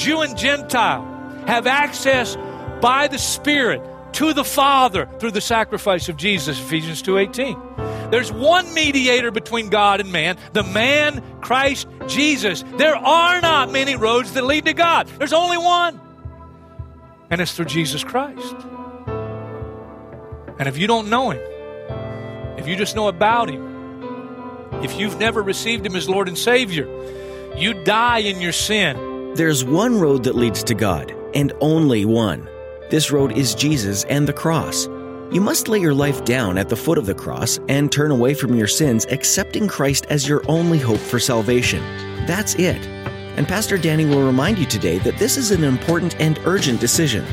Jew and Gentile, have access by the Spirit to the Father through the sacrifice of Jesus, Ephesians 2:18. There's one mediator between God and man, the man Christ Jesus. There are not many roads that lead to God. There's only one. And it's through Jesus Christ. And if you don't know him, if you just know about him, if you've never received him as Lord and Savior, you die in your sin. There's one road that leads to God, and only one. This road is Jesus and the cross. You must lay your life down at the foot of the cross and turn away from your sins, accepting Christ as your only hope for salvation. That's it. And Pastor Danny will remind you today that this is an important and urgent decision.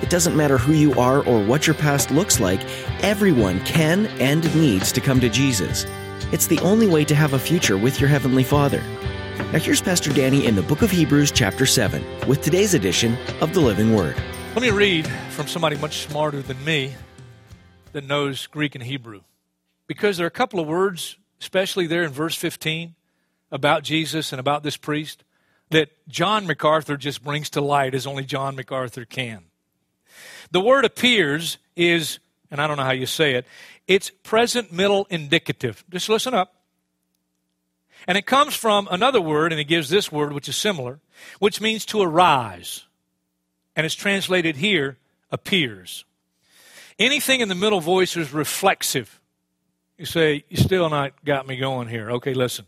It doesn't matter who you are or what your past looks like, everyone can and needs to come to Jesus. It's the only way to have a future with your Heavenly Father. Now, here's Pastor Danny in the book of Hebrews, chapter 7, with today's edition of the Living Word. Let me read from somebody much smarter than me that knows Greek and Hebrew. Because there are a couple of words, especially there in verse 15, about Jesus and about this priest, that John MacArthur just brings to light as only John MacArthur can. The word appears is, and I don't know how you say it, it's present middle indicative. Just listen up. And it comes from another word, and it gives this word, which is similar, which means to arise. And it's translated here, appears. Anything in the middle voice is reflexive. You say, You still not got me going here. Okay, listen.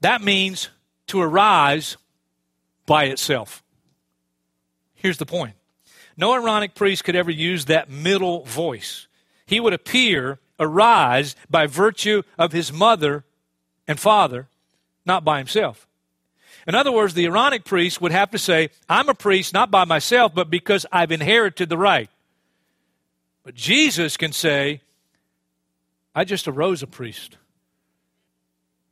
That means to arise by itself. Here's the point no Aaronic priest could ever use that middle voice. He would appear, arise, by virtue of his mother and father, not by himself. In other words, the Aaronic priest would have to say, I'm a priest not by myself, but because I've inherited the right. But Jesus can say, I just arose a priest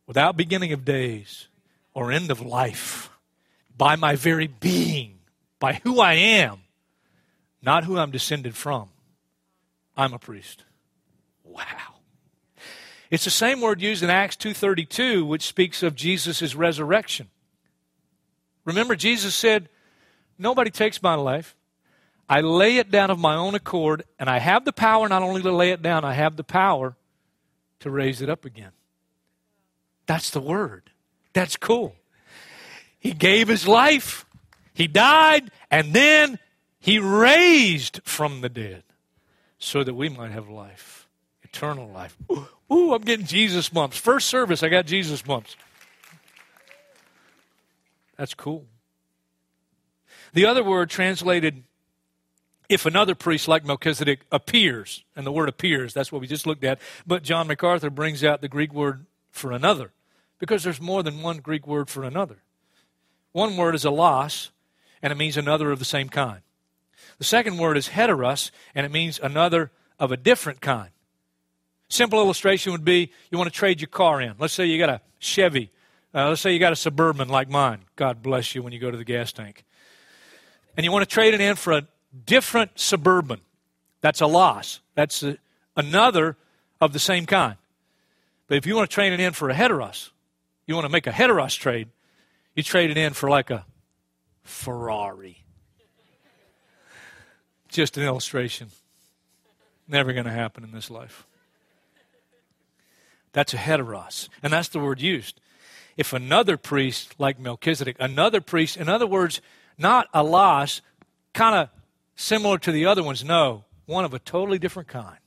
without beginning of days or end of life, by my very being, by who I am, not who I'm descended from. I'm a priest. Wow. It's the same word used in Acts 2:32 which speaks of Jesus' resurrection. Remember Jesus said, "Nobody takes my life. I lay it down of my own accord, and I have the power not only to lay it down, I have the power to raise it up again." That's the word. That's cool. He gave his life, he died, and then he raised from the dead so that we might have life, eternal life. Ooh, I'm getting Jesus bumps. First service, I got Jesus bumps. That's cool. The other word translated, if another priest like Melchizedek appears, and the word appears, that's what we just looked at, but John MacArthur brings out the Greek word for another, because there's more than one Greek word for another. One word is allos, and it means another of the same kind. The second word is heteros, and it means another of a different kind. Simple illustration would be you want to trade your car in. Let's say you got a Chevy. Uh, let's say you got a Suburban like mine. God bless you when you go to the gas tank. And you want to trade it in for a different Suburban. That's allos. That's a, another of the same kind. But if you want to trade it in for a heteros, you want to make a heteros trade, you trade it in for like a Ferrari. Just an illustration. Never going to happen in this life. That's a heteros. And that's the word used. If another priest, like Melchizedek, another priest, in other words, not allos, kind of similar to the other ones, no, one of a totally different kind,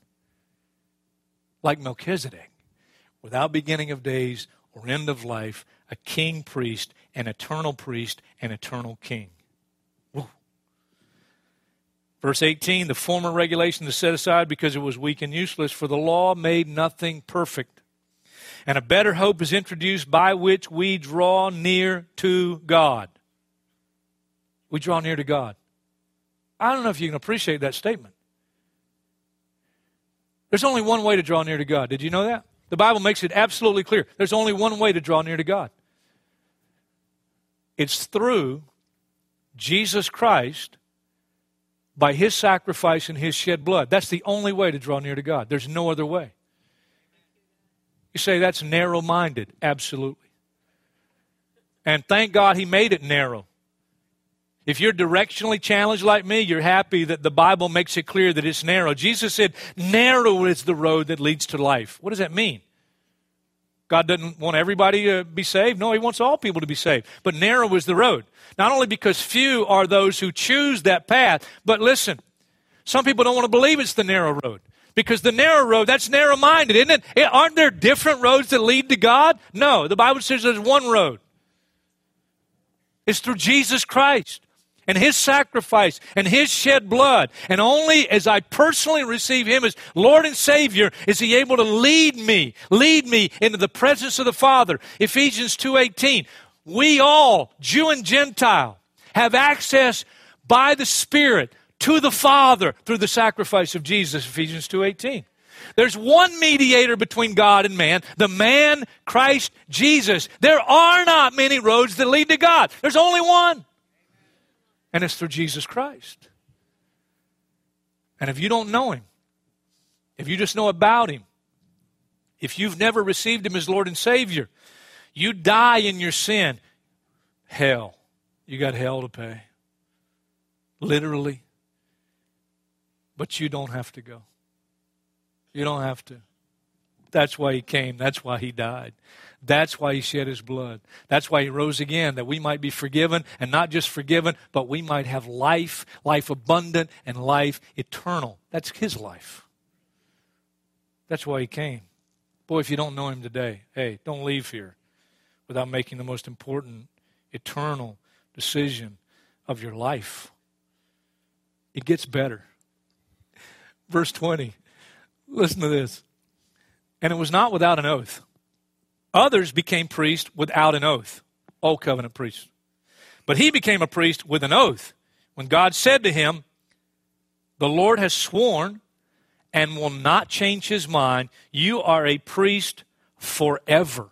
like Melchizedek, without beginning of days or end of life, a king priest, an eternal priest, an eternal king. Verse 18 the former regulation is set aside because it was weak and useless, for the law made nothing perfect. And a better hope is introduced by which we draw near to God. we draw near to God. I don't know if you can appreciate that statement. There's only one way to draw near to God. Did you know that? The Bible makes it absolutely clear. There's only one way to draw near to God. It's through Jesus Christ by his sacrifice and his shed blood. That's the only way to draw near to God. There's no other way. You say that's narrow minded. Absolutely. And thank God he made it narrow. If you're directionally challenged like me, you're happy that the Bible makes it clear that it's narrow. Jesus said, Narrow is the road that leads to life. What does that mean? God doesn't want everybody to be saved. No, He wants all people to be saved. But narrow is the road. Not only because few are those who choose that path, but listen, some people don't want to believe it's the narrow road. Because the narrow road, that's narrow minded, isn't it? Eh, aren't there different roads that lead to God? No, the Bible says there's one road. It's through Jesus Christ and his sacrifice and his shed blood. And only as I personally receive him as Lord and Savior is he able to lead me, lead me into the presence of the Father. Ephesians 2:18. We all, Jew and Gentile, have access by the Spirit to the Father through the sacrifice of Jesus, Ephesians 2:18. There's one mediator between God and man, the man Christ Jesus. There are not many roads that lead to God. There's only one and it's through Jesus Christ. And if you don't know Him, if you just know about Him, if you've never received Him as Lord and Savior, you die in your sin, hell. You got hell to pay. Literally. But you don't have to go. You don't have to. That's why He came. That's why He died. That's why he shed his blood. That's why he rose again, that we might be forgiven, and not just forgiven, but we might have life, life abundant, and life eternal. That's his life. That's why he came. Boy, if you don't know him today, hey, don't leave here without making the most important, eternal decision of your life. It gets better. Verse 20. Listen to this. And it was not without an oath. Others became priests without an oath, old covenant priests. But he became a priest with an oath when God said to him, The Lord has sworn and will not change his mind. You are a priest forever.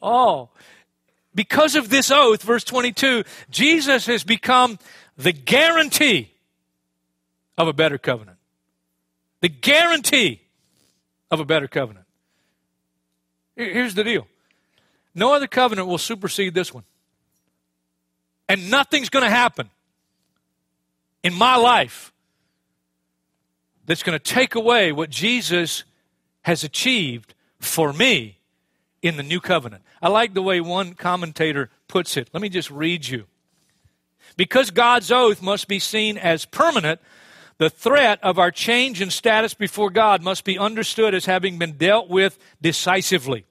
Oh, because of this oath, verse 22, Jesus has become the guarantee of a better covenant. The guarantee of a better covenant. Here's the deal no other covenant will supersede this one. And nothing's going to happen in my life that's going to take away what Jesus has achieved for me in the new covenant. I like the way one commentator puts it. Let me just read you. Because God's oath must be seen as permanent, the threat of our change in status before God must be understood as having been dealt with decisively.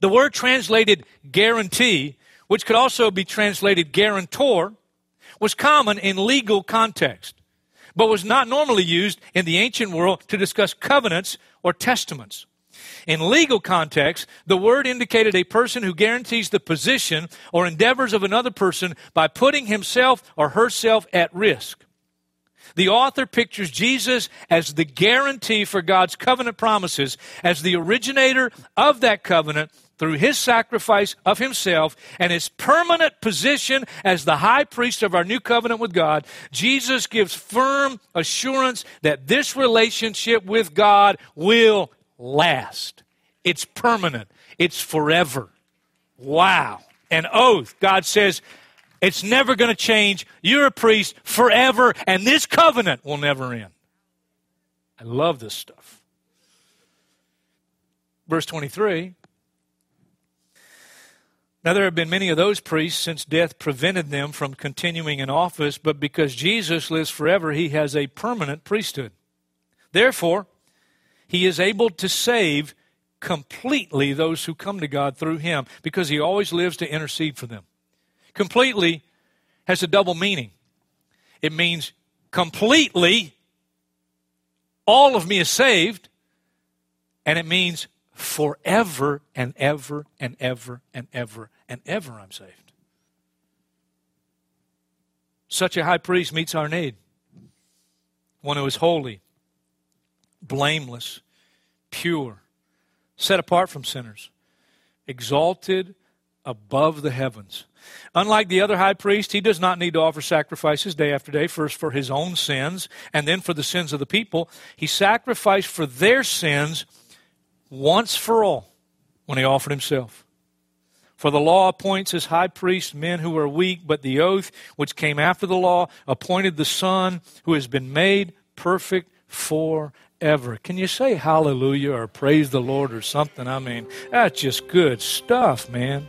The word translated guarantee, which could also be translated guarantor, was common in legal context, but was not normally used in the ancient world to discuss covenants or testaments. In legal context, the word indicated a person who guarantees the position or endeavors of another person by putting himself or herself at risk. The author pictures Jesus as the guarantee for God's covenant promises, as the originator of that covenant through his sacrifice of himself and his permanent position as the high priest of our new covenant with God, Jesus gives firm assurance that this relationship with God will last. It's permanent, it's forever. Wow. An oath. God says, it's never going to change. You're a priest forever, and this covenant will never end. I love this stuff. Verse 23 now, there have been many of those priests since death prevented them from continuing in office, but because Jesus lives forever, he has a permanent priesthood. Therefore, he is able to save completely those who come to God through him because he always lives to intercede for them. Completely has a double meaning. It means completely, all of me is saved, and it means forever and ever and ever and ever and ever I'm saved. Such a high priest meets our need. One who is holy, blameless, pure, set apart from sinners, exalted above the heavens. Unlike the other high priest, he does not need to offer sacrifices day after day, first for his own sins and then for the sins of the people. He sacrificed for their sins once for all when he offered himself. For the law appoints as high priests men who are weak, but the oath which came after the law appointed the Son who has been made perfect forever. Can you say hallelujah or praise the Lord or something? I mean, that's just good stuff, man.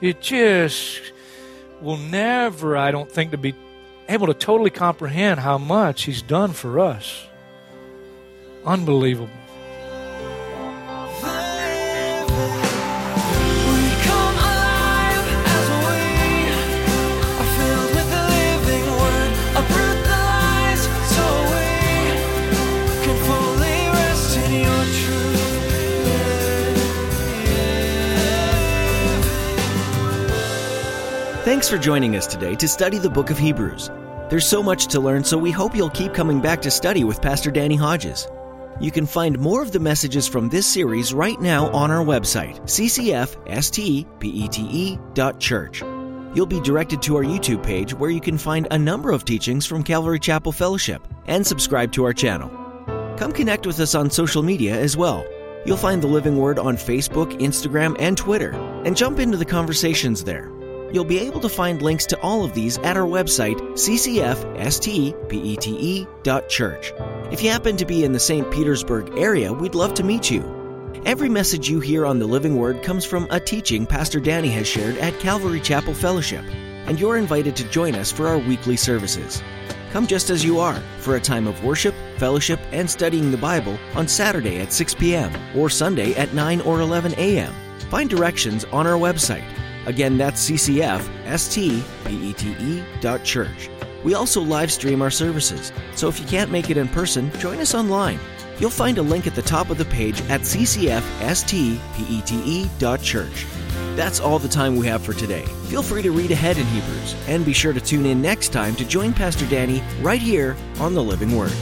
It just will never, I don't think, to be able to totally comprehend how much He's done for us. Unbelievable. Thanks for joining us today to study the book of Hebrews. There's so much to learn, so we hope you'll keep coming back to study with Pastor Danny Hodges. You can find more of the messages from this series right now on our website, ccfstpete.church. You'll be directed to our YouTube page where you can find a number of teachings from Calvary Chapel Fellowship and subscribe to our channel. Come connect with us on social media as well. You'll find the Living Word on Facebook, Instagram, and Twitter, and jump into the conversations there. You'll be able to find links to all of these at our website, ccfstpete.church. If you happen to be in the St. Petersburg area, we'd love to meet you. Every message you hear on the Living Word comes from a teaching Pastor Danny has shared at Calvary Chapel Fellowship, and you're invited to join us for our weekly services. Come just as you are for a time of worship, fellowship, and studying the Bible on Saturday at 6 p.m. or Sunday at 9 or 11 a.m. Find directions on our website. Again, that's ccfstpete.church. We also live stream our services, so if you can't make it in person, join us online. You'll find a link at the top of the page at ccfstpete.church. That's all the time we have for today. Feel free to read ahead in Hebrews, and be sure to tune in next time to join Pastor Danny right here on the Living Word.